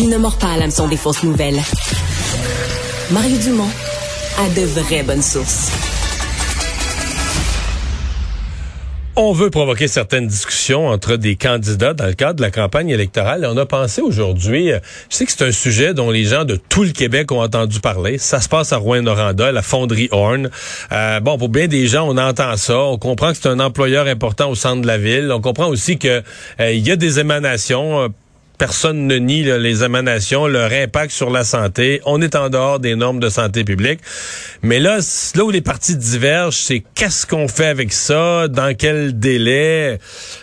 Il ne mord pas à l'hameçon des fausses nouvelles. Mario Dumont a de vraies bonnes sources. On veut provoquer certaines discussions entre des candidats dans le cadre de la campagne électorale. on a pensé aujourd'hui, euh, je sais que c'est un sujet dont les gens de tout le Québec ont entendu parler. Ça se passe à Rouen-Noranda, la fonderie Horn. Euh, bon, pour bien des gens, on entend ça. On comprend que c'est un employeur important au centre de la ville. On comprend aussi que euh, y a des émanations personne ne nie les émanations, leur impact sur la santé. On est en dehors des normes de santé publique. Mais là, là où les partis divergent, c'est qu'est-ce qu'on fait avec ça, dans quel délai?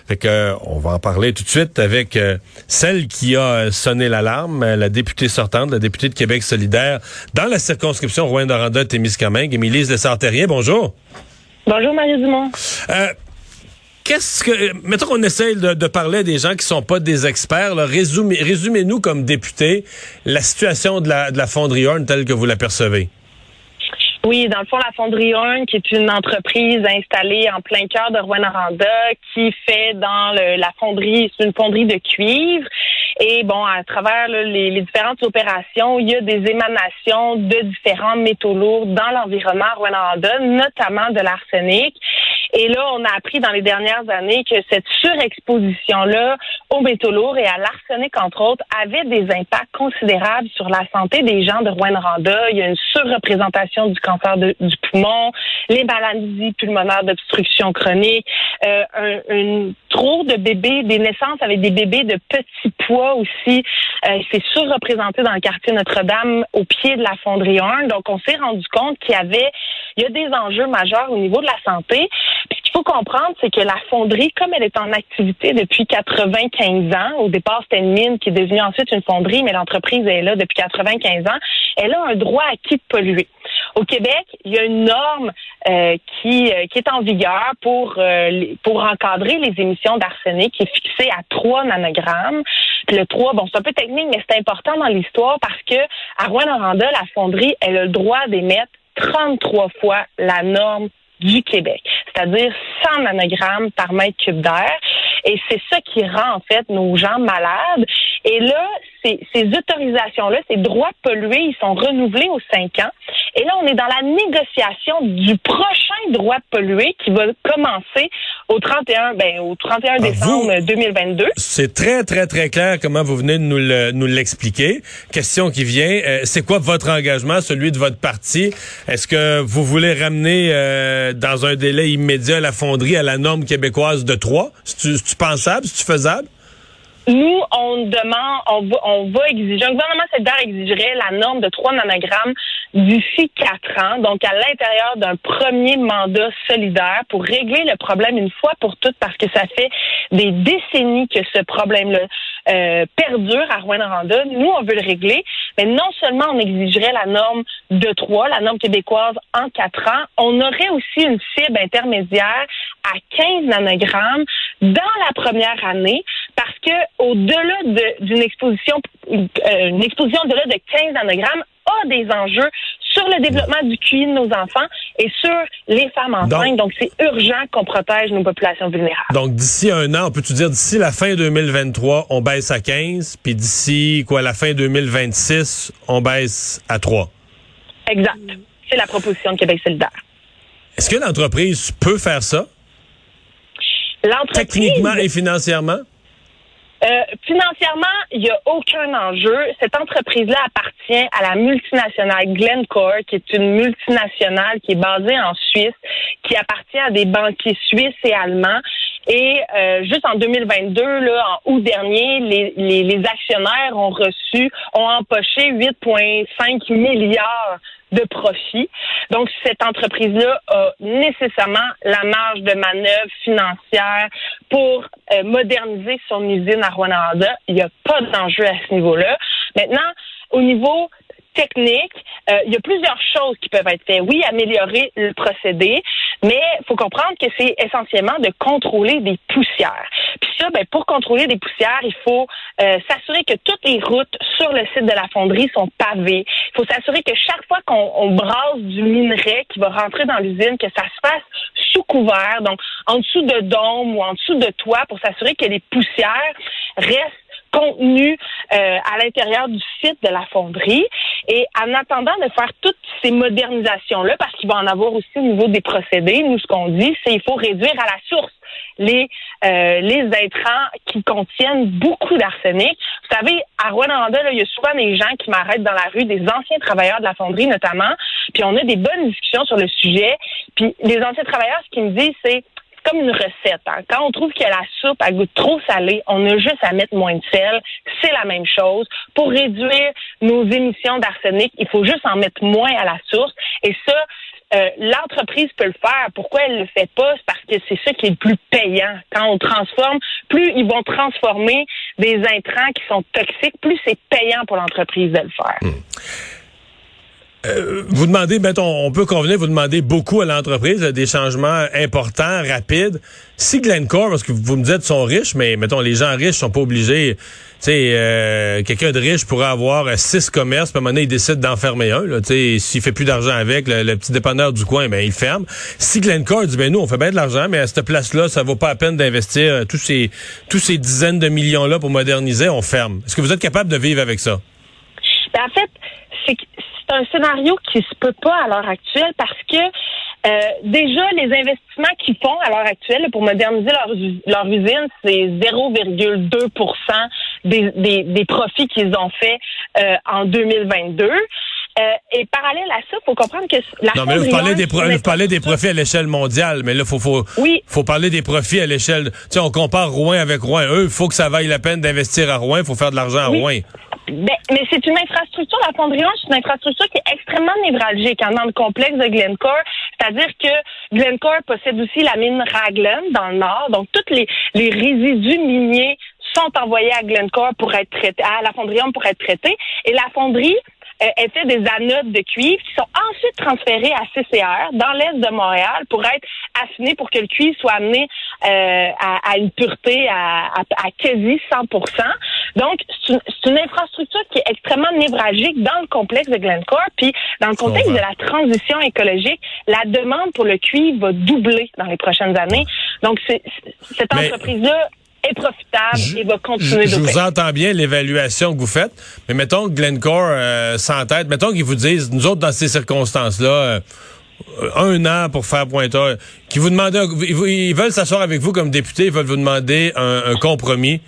Fait que, euh, on va en parler tout de suite avec euh, celle qui a sonné l'alarme, euh, la députée sortante, la députée de Québec solidaire, dans la circonscription Rouen-Noranda-Témiscamingue, Émilie de Bonjour. Bonjour, Marie Dumont qu'est-ce que mettons qu'on essaye de, parler des gens qui sont pas des experts, résumez, nous comme député la situation de la, de la fonderie Horn telle que vous l'apercevez. Oui, dans le fond, la Fonderie Horn, qui est une entreprise installée en plein cœur de Rouen-Noranda, qui fait dans la fonderie, c'est une fonderie de cuivre. Et bon, à travers les, différentes opérations, il y a des émanations de différents métaux lourds dans l'environnement Rouen-Noranda, notamment de l'arsenic. Et là, on a appris dans les dernières années que cette surexposition-là aux métaux lourds et à l'arsenic, entre autres, avait des impacts considérables sur la santé des gens de Rouen-Noranda. Il y a une surreprésentation du cancer du poumon, les maladies pulmonaires d'obstruction chronique, euh, un, une trop de bébés, des naissances avec des bébés de petits poids aussi. Euh, c'est surreprésenté dans le quartier Notre-Dame au pied de la fonderie 1. Donc, on s'est rendu compte qu'il y avait, il y a des enjeux majeurs au niveau de la santé. Puis, ce qu'il faut comprendre, c'est que la fonderie, comme elle est en activité depuis 95 ans, au départ, c'était une mine qui est devenue ensuite une fonderie, mais l'entreprise est là depuis 95 ans, elle a un droit acquis de polluer. Au Québec, il y a une norme euh, qui, euh, qui est en vigueur pour, euh, pour encadrer les émissions d'arsenic qui est fixée à 3 nanogrammes. le 3, bon, c'est un peu technique, mais c'est important dans l'histoire parce que à Rouen-Noranda, la fonderie, elle a le droit d'émettre 33 fois la norme du Québec, c'est-à-dire 100 nanogrammes par mètre cube d'air. Et c'est ça qui rend en fait nos gens malades. Et là, ces, ces autorisations-là, ces droits de polluer, ils sont renouvelés aux cinq ans. Et là, on est dans la négociation du prochain droit de polluer qui va commencer au 31, ben, au 31 ah, décembre 2022. C'est très, très, très clair comment vous venez de nous l'expliquer. Question qui vient, euh, c'est quoi votre engagement, celui de votre parti? Est-ce que vous voulez ramener euh, dans un délai immédiat la fonderie à la norme québécoise de 3? C'est-tu pensable? C'est-tu faisable? Nous, on demande, on va, on va exiger, un gouvernement solidaire exigerait la norme de 3 nanogrammes d'ici quatre ans, donc à l'intérieur d'un premier mandat solidaire pour régler le problème une fois pour toutes parce que ça fait des décennies que ce problème-là euh, perdure à Rouen-Noranda. Nous, on veut le régler, mais non seulement on exigerait la norme de 3, la norme québécoise en quatre ans, on aurait aussi une cible intermédiaire à 15 nanogrammes dans la première année parce que au-delà d'une exposition, euh, une exposition au-delà de 15 nanogrammes a des enjeux sur le développement du QI de nos enfants et sur les femmes enceintes. Donc, c'est urgent qu'on protège nos populations vulnérables. Donc, d'ici un an, on peut-tu dire d'ici la fin 2023, on baisse à 15, puis d'ici quoi la fin 2026, on baisse à 3? Exact. C'est la proposition de Québec solidaire. Est-ce qu'une entreprise peut faire ça? L'entreprise... Techniquement et financièrement? Euh, financièrement, il n'y a aucun enjeu. Cette entreprise-là appartient à la multinationale Glencore, qui est une multinationale qui est basée en Suisse, qui appartient à des banquiers suisses et allemands. Et euh, juste en 2022, là, en août dernier, les, les, les actionnaires ont reçu, ont empoché 8,5 milliards de profit. Donc, cette entreprise-là a nécessairement la marge de manœuvre financière pour euh, moderniser son usine à Rwanda. Il n'y a pas d'enjeu à ce niveau-là. Maintenant, au niveau technique, euh, il y a plusieurs choses qui peuvent être faites. Oui, améliorer le procédé, mais faut comprendre que c'est essentiellement de contrôler des poussières. Puis ça, ben, pour contrôler des poussières, il faut euh, s'assurer que toutes les routes sur le site de la fonderie sont pavées. Il faut s'assurer que chaque fois qu'on brasse du minerai qui va rentrer dans l'usine, que ça se fasse sous couvert, donc en dessous de dôme ou en dessous de toit, pour s'assurer que les poussières restent contenues euh, à l'intérieur du site de la fonderie. Et en attendant de faire toutes ces modernisations-là, parce qu'il va en avoir aussi au niveau des procédés, nous, ce qu'on dit, c'est qu'il faut réduire à la source les euh, les intrants qui contiennent beaucoup d'arsenic. Vous savez, à Rwanda, il y a souvent des gens qui m'arrêtent dans la rue, des anciens travailleurs de la fonderie notamment, puis on a des bonnes discussions sur le sujet. Puis les anciens travailleurs, ce qu'ils me disent, c'est comme une recette. Hein. Quand on trouve que la soupe a goût trop salée, on a juste à mettre moins de sel. C'est la même chose. Pour réduire nos émissions d'arsenic, il faut juste en mettre moins à la source. Et ça, euh, l'entreprise peut le faire. Pourquoi elle le fait pas? C'est parce que c'est ça qui est le plus payant. Quand on transforme, plus ils vont transformer des intrants qui sont toxiques, plus c'est payant pour l'entreprise de le faire. Hmm. Euh, vous demandez, mettons, on peut convenir, vous demandez beaucoup à l'entreprise des changements importants, rapides. Si Glencore, parce que vous me dites sont riches, mais mettons, les gens riches sont pas obligés. Tu euh, quelqu'un de riche pourrait avoir six commerces, puis à un moment donné, il décide d'enfermer un. Tu sais, s'il fait plus d'argent avec, le, petit dépanneur du coin, ben il ferme. Si Glencore dit, ben nous, on fait bien de l'argent, mais à cette place-là, ça vaut pas la peine d'investir euh, tous ces tous ces dizaines de millions-là pour moderniser, on ferme. Est-ce que vous êtes capable de vivre avec ça? Ben, en fait, c'est c'est un scénario qui se peut pas à l'heure actuelle parce que euh, déjà, les investissements qu'ils font à l'heure actuelle pour moderniser leur, leur usine, c'est 0,2 des, des, des, profits qu'ils ont fait euh, en 2022. Euh, et parallèle à ça, faut comprendre que la Non, mais là, vous parlez des, vous parlez des profits à l'échelle mondiale, mais là, faut, faut, oui. faut parler des profits à l'échelle... Tu sais, on compare Rouen avec Rouen. Eux, il faut que ça vaille la peine d'investir à Rouen, il faut faire de l'argent à Rouen. Ben, mais c'est une infrastructure, la fonderie c'est une infrastructure qui est extrêmement névralgique hein, dans le complexe de Glencore. C'est-à-dire que Glencore possède aussi la mine Raglan dans le nord. Donc, tous les, résidus miniers sont envoyés à Glencore pour être traités, à la fonderie pour être traités. Et la fonderie, euh, fait des anodes de cuivre qui sont ensuite transférées à CCR dans l'est de Montréal pour être affinés pour que le cuivre soit amené euh, à, une pureté à, à, quasi 100 Donc, c'est une, infrastructure qui est extrêmement névralgique dans le complexe de Glencore. Puis, dans le contexte de la transition écologique, la demande pour le cuivre va doubler dans les prochaines années. Donc, c'est, cette entreprise-là est profitable et va continuer Je vous entends bien l'évaluation que vous faites, mais mettons que Glencore euh, s'entête, mettons qu'ils vous disent, nous autres, dans ces circonstances-là, euh, un an pour faire pointeur, qui vous demandent, ils veulent s'asseoir avec vous comme député, ils veulent vous demander un, compromis.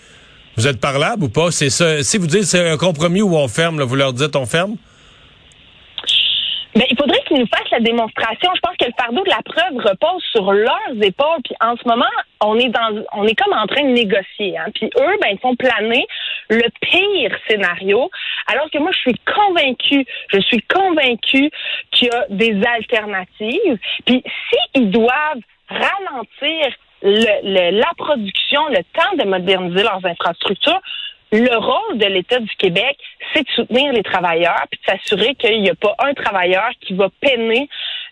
Vous êtes parlable ou pas? C'est ça. Si vous dites c'est un compromis où on ferme, vous leur dites on ferme? Ben, il faudrait qu'ils nous fassent la démonstration. Je pense que le fardeau de la preuve repose sur leurs épaules. Puis en ce moment, on est dans, on est comme en train de négocier. Hein. Puis eux, ben, ils font planer le pire scénario. Alors que moi, je suis convaincue, je suis convaincue qu'il y a des alternatives. Puis s'ils doivent ralentir le, la production, le temps de moderniser leurs infrastructures, le rôle de l'État du Québec, c'est de soutenir les travailleurs puis de s'assurer qu'il n'y a pas un travailleur qui va peiner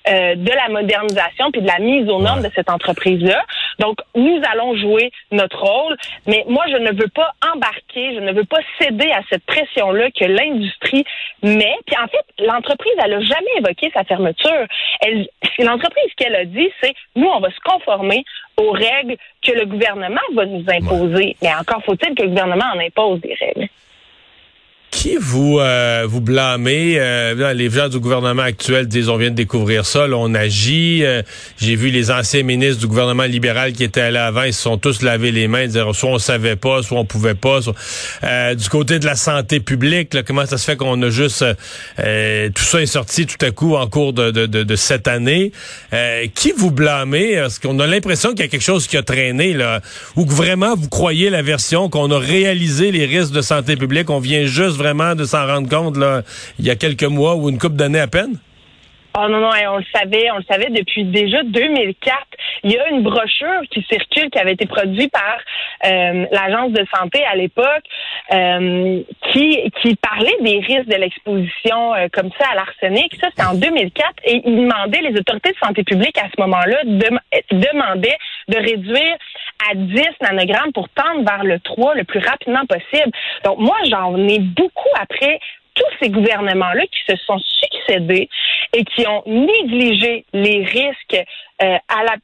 euh, de la modernisation puis de la mise aux normes de cette entreprise-là. Donc, nous allons jouer notre rôle, mais moi, je ne veux pas embarquer, je ne veux pas céder à cette pression-là que l'industrie met. Puis en fait, l'entreprise, elle n'a jamais évoqué sa fermeture. Elle, l'entreprise, ce qu'elle a dit, c'est nous, on va se conformer aux règles que le gouvernement va nous imposer. Mais encore faut-il que le gouvernement en impose des règles qui vous euh, vous blâmez euh, Les gens du gouvernement actuel disent on vient de découvrir ça, là, on agit. Euh, j'ai vu les anciens ministres du gouvernement libéral qui étaient allés avant, ils se sont tous lavé les mains, dire soit on savait pas, soit on pouvait pas. du côté de la santé publique, là, comment ça se fait qu'on a juste tout ça est sorti tout à coup en cours de, de, de, cette année Qui vous blâmez? Est-ce qu'on a l'impression qu'il y a quelque chose qui a traîné là, ou que vraiment vous croyez la version qu'on a réalisé les risques de santé publique, on vient juste vraiment de s'en rendre compte là, il y a quelques mois ou une couple d'années à peine? Oh non, non, on le savait, on le savait depuis déjà 2004. Il y a une brochure qui circule, qui avait été produite par euh, l'Agence de santé à l'époque, euh, qui, qui parlait des risques de l'exposition euh, comme ça à l'arsenic. Ça, c'était en 2004. Et il demandait, les autorités de santé publique à ce moment-là demandaient de réduire à 10 nanogrammes pour tendre vers le 3 le plus rapidement possible. Donc moi, j'en ai beaucoup après tous ces gouvernements-là qui se sont succédé et qui ont négligé les risques euh,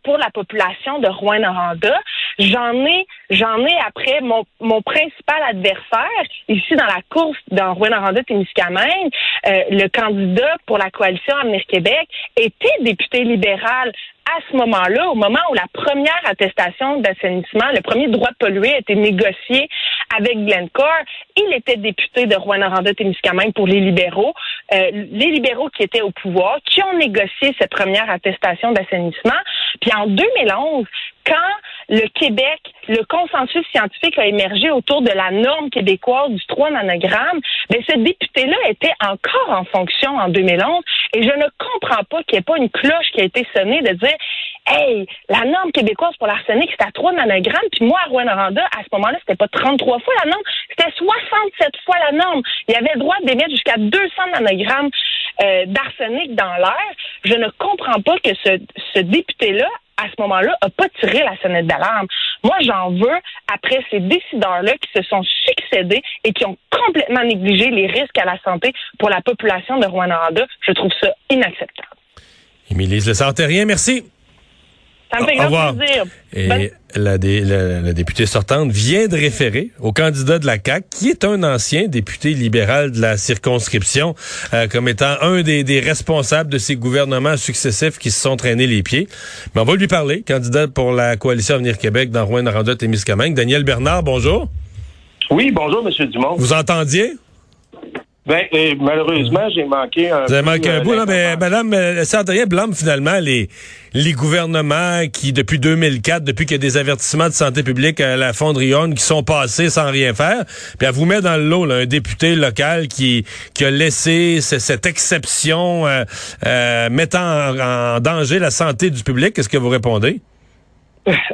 pour la population de Rouen-Noranda. J'en ai, j'en ai après mon, principal adversaire ici dans la course dans Rouen-Noranda-Témiscamingue, euh, le candidat pour la coalition Avenir Québec était député libéral à ce moment-là, au moment où la première attestation d'assainissement, le premier droit de polluer a été négocié avec Glencore, il était député de Rouen-Noranda-Témiscamingue pour les libéraux. Euh, les libéraux qui étaient au pouvoir, qui ont négocié cette première attestation d'assainissement. Puis en 2011, quand le Québec, le consensus scientifique a émergé autour de la norme québécoise du 3 nanogrammes, mais ce député-là était encore en fonction en 2011 et je ne comprends pas qu'il n'y ait pas une cloche qui a été sonnée de dire Hey, la norme québécoise pour l'arsenic, c'était à 3 nanogrammes, puis moi, à Rouen-Noranda, à ce moment-là, c'était pas 33 fois la norme, c'était 67 fois la norme. Il y avait le droit d'émettre jusqu'à 200 nanogrammes euh, d'arsenic dans l'air. Je ne comprends pas que ce, député-là à ce moment-là, n'a pas tiré la sonnette d'alarme. Moi, j'en veux après ces décideurs-là qui se sont succédés et qui ont complètement négligé les risques à la santé pour la population de Rwanda. Je trouve ça inacceptable. Émilie rien, merci. Ça me fait grand plaisir. Et la, députée sortante vient de référer au candidat de la CAQ, qui est un ancien député libéral de la circonscription, euh, comme étant un des, responsables de ces gouvernements successifs qui se sont traînés les pieds. Mais on va lui parler, candidat pour la coalition Avenir Québec dans Rouen-Noranda et Miscamingue. Daniel Bernard, bonjour. Oui, bonjour, Monsieur Dumont. Vous entendiez? Ben, euh, malheureusement, j'ai manqué un. Vous avez manqué un bout, là, mais Madame euh, Sandrine blâme finalement les les gouvernements qui, depuis 2004, depuis qu'il y a des avertissements de santé publique à la Fondrion, qui sont passés sans rien faire. Puis elle vous met dans le lot là, un député local qui qui a laissé cette exception euh, mettant en danger la santé du public. Qu'est-ce que vous répondez?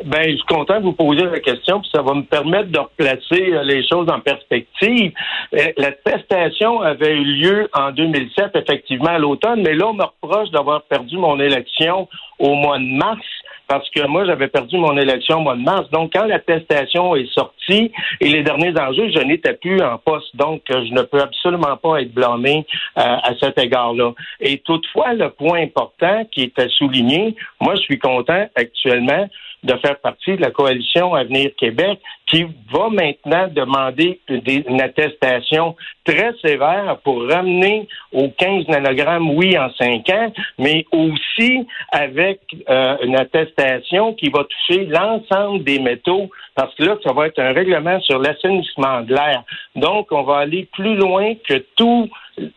Ben, je suis content de vous poser la question, puis ça va me permettre de replacer euh, les choses en perspective. Euh, la testation avait eu lieu en 2007, effectivement, à l'automne, mais là, on me reproche d'avoir perdu mon élection au mois de mars parce que moi, j'avais perdu mon élection au mois de mars. Donc, quand l'attestation est sortie et les derniers enjeux, je n'étais plus en poste. Donc, je ne peux absolument pas être blâmé euh, à cet égard-là. Et toutefois, le point important qui est à souligner, moi, je suis content actuellement de faire partie de la coalition Avenir Québec qui va maintenant demander une attestation très sévère pour ramener aux 15 nanogrammes, oui, en 5 ans, mais aussi avec euh, une attestation qui va toucher l'ensemble des métaux, parce que là, ça va être un règlement sur l'assainissement de l'air. Donc, on va aller plus loin que tous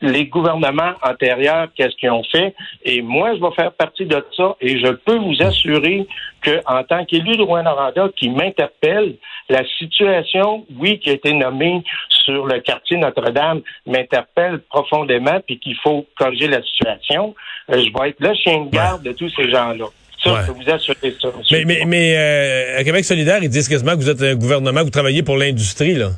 les gouvernements antérieurs, qu'est-ce qu'ils ont fait? Et moi, je vais faire partie de ça et je peux vous assurer que, en tant qu'élu de Rouen-Noranda qui m'interpelle, la situation, oui, qui a été nommée sur le quartier Notre-Dame, m'interpelle profondément puis qu'il faut corriger la situation. Euh, je vais être le chien de garde de tous ces gens-là. Ça, je peux vous assurer ça. Mais, mais, mais euh, à Québec solidaire, ils disent quasiment que vous êtes un gouvernement, vous travaillez pour l'industrie, là.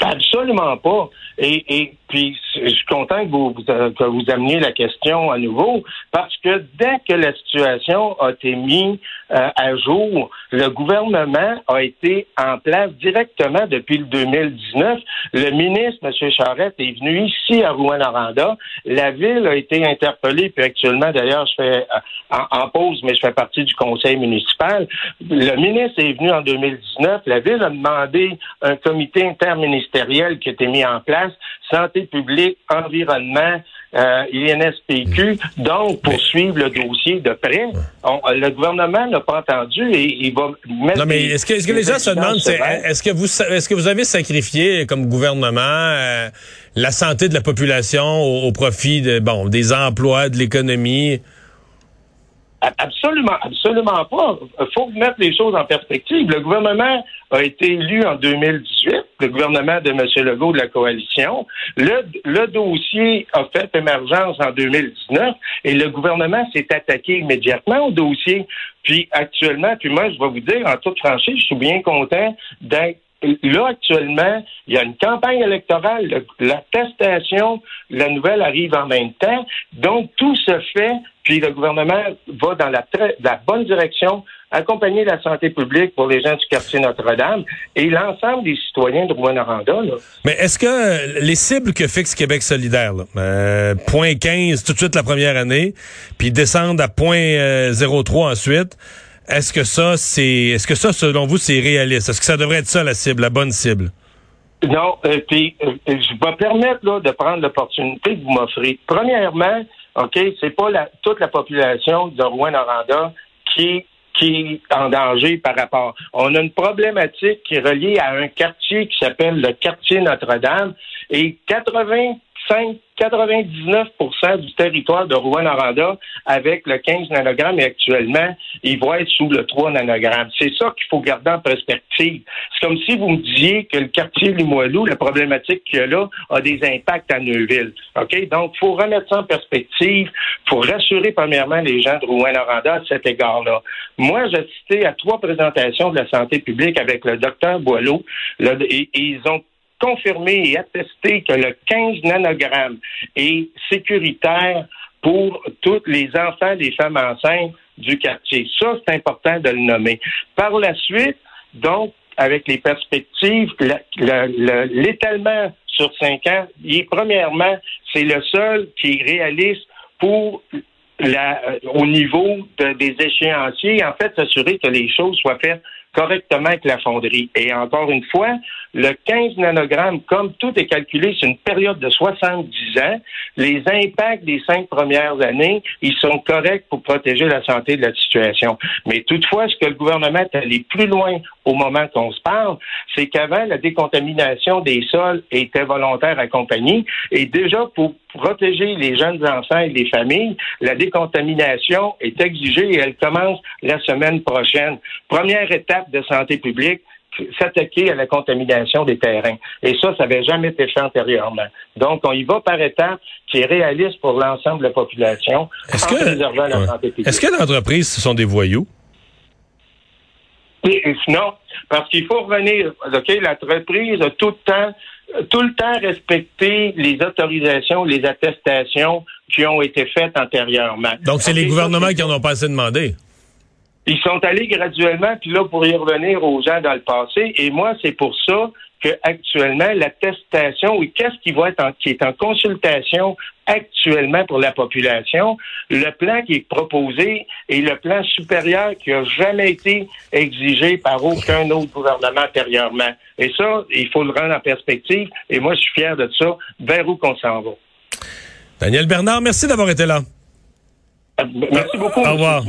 Absolument pas. Et, et puis, je suis content que vous, que vous ameniez la question à nouveau, parce que dès que la situation a été mise euh, à jour, le gouvernement a été en place directement depuis le 2019. Le ministre, M. Charette, est venu ici à Rouen-Noranda. La ville a été interpellée, puis actuellement, d'ailleurs, je fais euh, en, en, pause, mais je fais partie du conseil municipal. Le ministre est venu en 2019. La ville a demandé un comité interministériel qui a été mis en place, santé publique, environnement, euh, INSPQ, donc pour suivre le dossier de près. le gouvernement n'a pas entendu et il va mettre. Non, mais est-ce que, les gens se demandent, est-ce que vous, est-ce que vous avez sacrifié comme gouvernement euh, la santé de la population au, profit de, bon, des emplois, de l'économie? Absolument, absolument pas. Il faut mettre les choses en perspective. Le gouvernement a été élu en 2018, le gouvernement de M. Legault de la coalition. Le, le dossier a fait émergence en 2019 et le gouvernement s'est attaqué immédiatement au dossier. Puis actuellement, puis moi, je vais vous dire, en toute franchise, je suis bien content d'être là, actuellement, il y a une campagne électorale, l'attestation, la nouvelle arrive en même temps. Donc, tout se fait, puis le gouvernement va dans la, la bonne direction, accompagner la santé publique pour les gens du quartier Notre-Dame et l'ensemble des citoyens de Rouen-Noranda. Mais est-ce que les cibles que fixe Québec solidaire, là, euh, point 15 tout de suite la première année, puis descendre à point 03 ensuite, est-ce que ça, c'est, est-ce que ça, selon vous, c'est réaliste? Est-ce que ça devrait être ça, la cible, la bonne cible? Non, euh, puis euh, je vais permettre là, de prendre l'opportunité que vous m'offrez. Premièrement, OK, c'est pas la, toute la population de Rouen-Noranda qui qui est en danger par rapport. On a une problématique qui est reliée à un quartier qui s'appelle le quartier Notre-Dame et 85 99 du territoire de Rouen-Noranda avec le 15 nanogrammes et actuellement, il va être sous le 3 nanogrammes. C'est ça qu'il faut garder en perspective. C'est comme si vous me disiez que le quartier Limoilou, la problématique qu'il y a là, a des impacts à Neuville. OK? Donc, il faut remettre ça en perspective. Il faut rassurer premièrement les gens de Rouen-Noranda à cet égard-là. Moi, j'ai assisté à trois présentations de la santé publique avec le docteur Boileau et ils ont confirmé et attesté que le 15 nanogrammes est sécuritaire pour tous les enfants des femmes enceintes du quartier. Ça, c'est important de le nommer. Par la suite, donc, avec les perspectives, l'étalement sur cinq ans, il premièrement, c'est le seul qui est réaliste pour la, au niveau des échéanciers, en fait, s'assurer que les choses soient faites correctement avec la fonderie. Et encore une fois, le 15 nanogrammes, comme tout est calculé sur une période de 70 ans, les impacts des cinq premières années, ils sont corrects pour protéger la santé de la situation. Mais toutefois, ce que le gouvernement est allé plus loin au moment qu'on se parle, c'est qu'avant, la décontamination des sols était volontaire accompagnée. Et déjà, pour protéger les jeunes enfants et les familles, la décontamination est exigée et elle commence la semaine prochaine. Première étape de santé publique, s'attaquer à la contamination des terrains. Et ça, ça n'avait jamais été fait antérieurement. Donc, on y va par étapes qui est réaliste pour l'ensemble de la population est-ce que, Est-ce que l'entreprise, ce sont des voyous? non, parce qu'il faut revenir. OK, l'entreprise a tout le temps tout le temps respecté les autorisations, les attestations qui ont été faites antérieurement. Donc, c'est les gouvernements qui en ont pas assez demandé? Ils sont allés graduellement, puis là, pour y revenir aux gens dans le passé. Et moi, c'est pour ça qu'actuellement, l'attestation, oui, qu'est-ce qui va être en, qui est en consultation actuellement pour la population, le plan qui est proposé est le plan supérieur qui n'a jamais été exigé par aucun autre gouvernement antérieurement. Et ça, il faut le rendre en perspective. Et moi, je suis fier de ça. Vers où qu'on s'en va. Daniel Bernard, merci d'avoir été là. Merci beaucoup. Au revoir.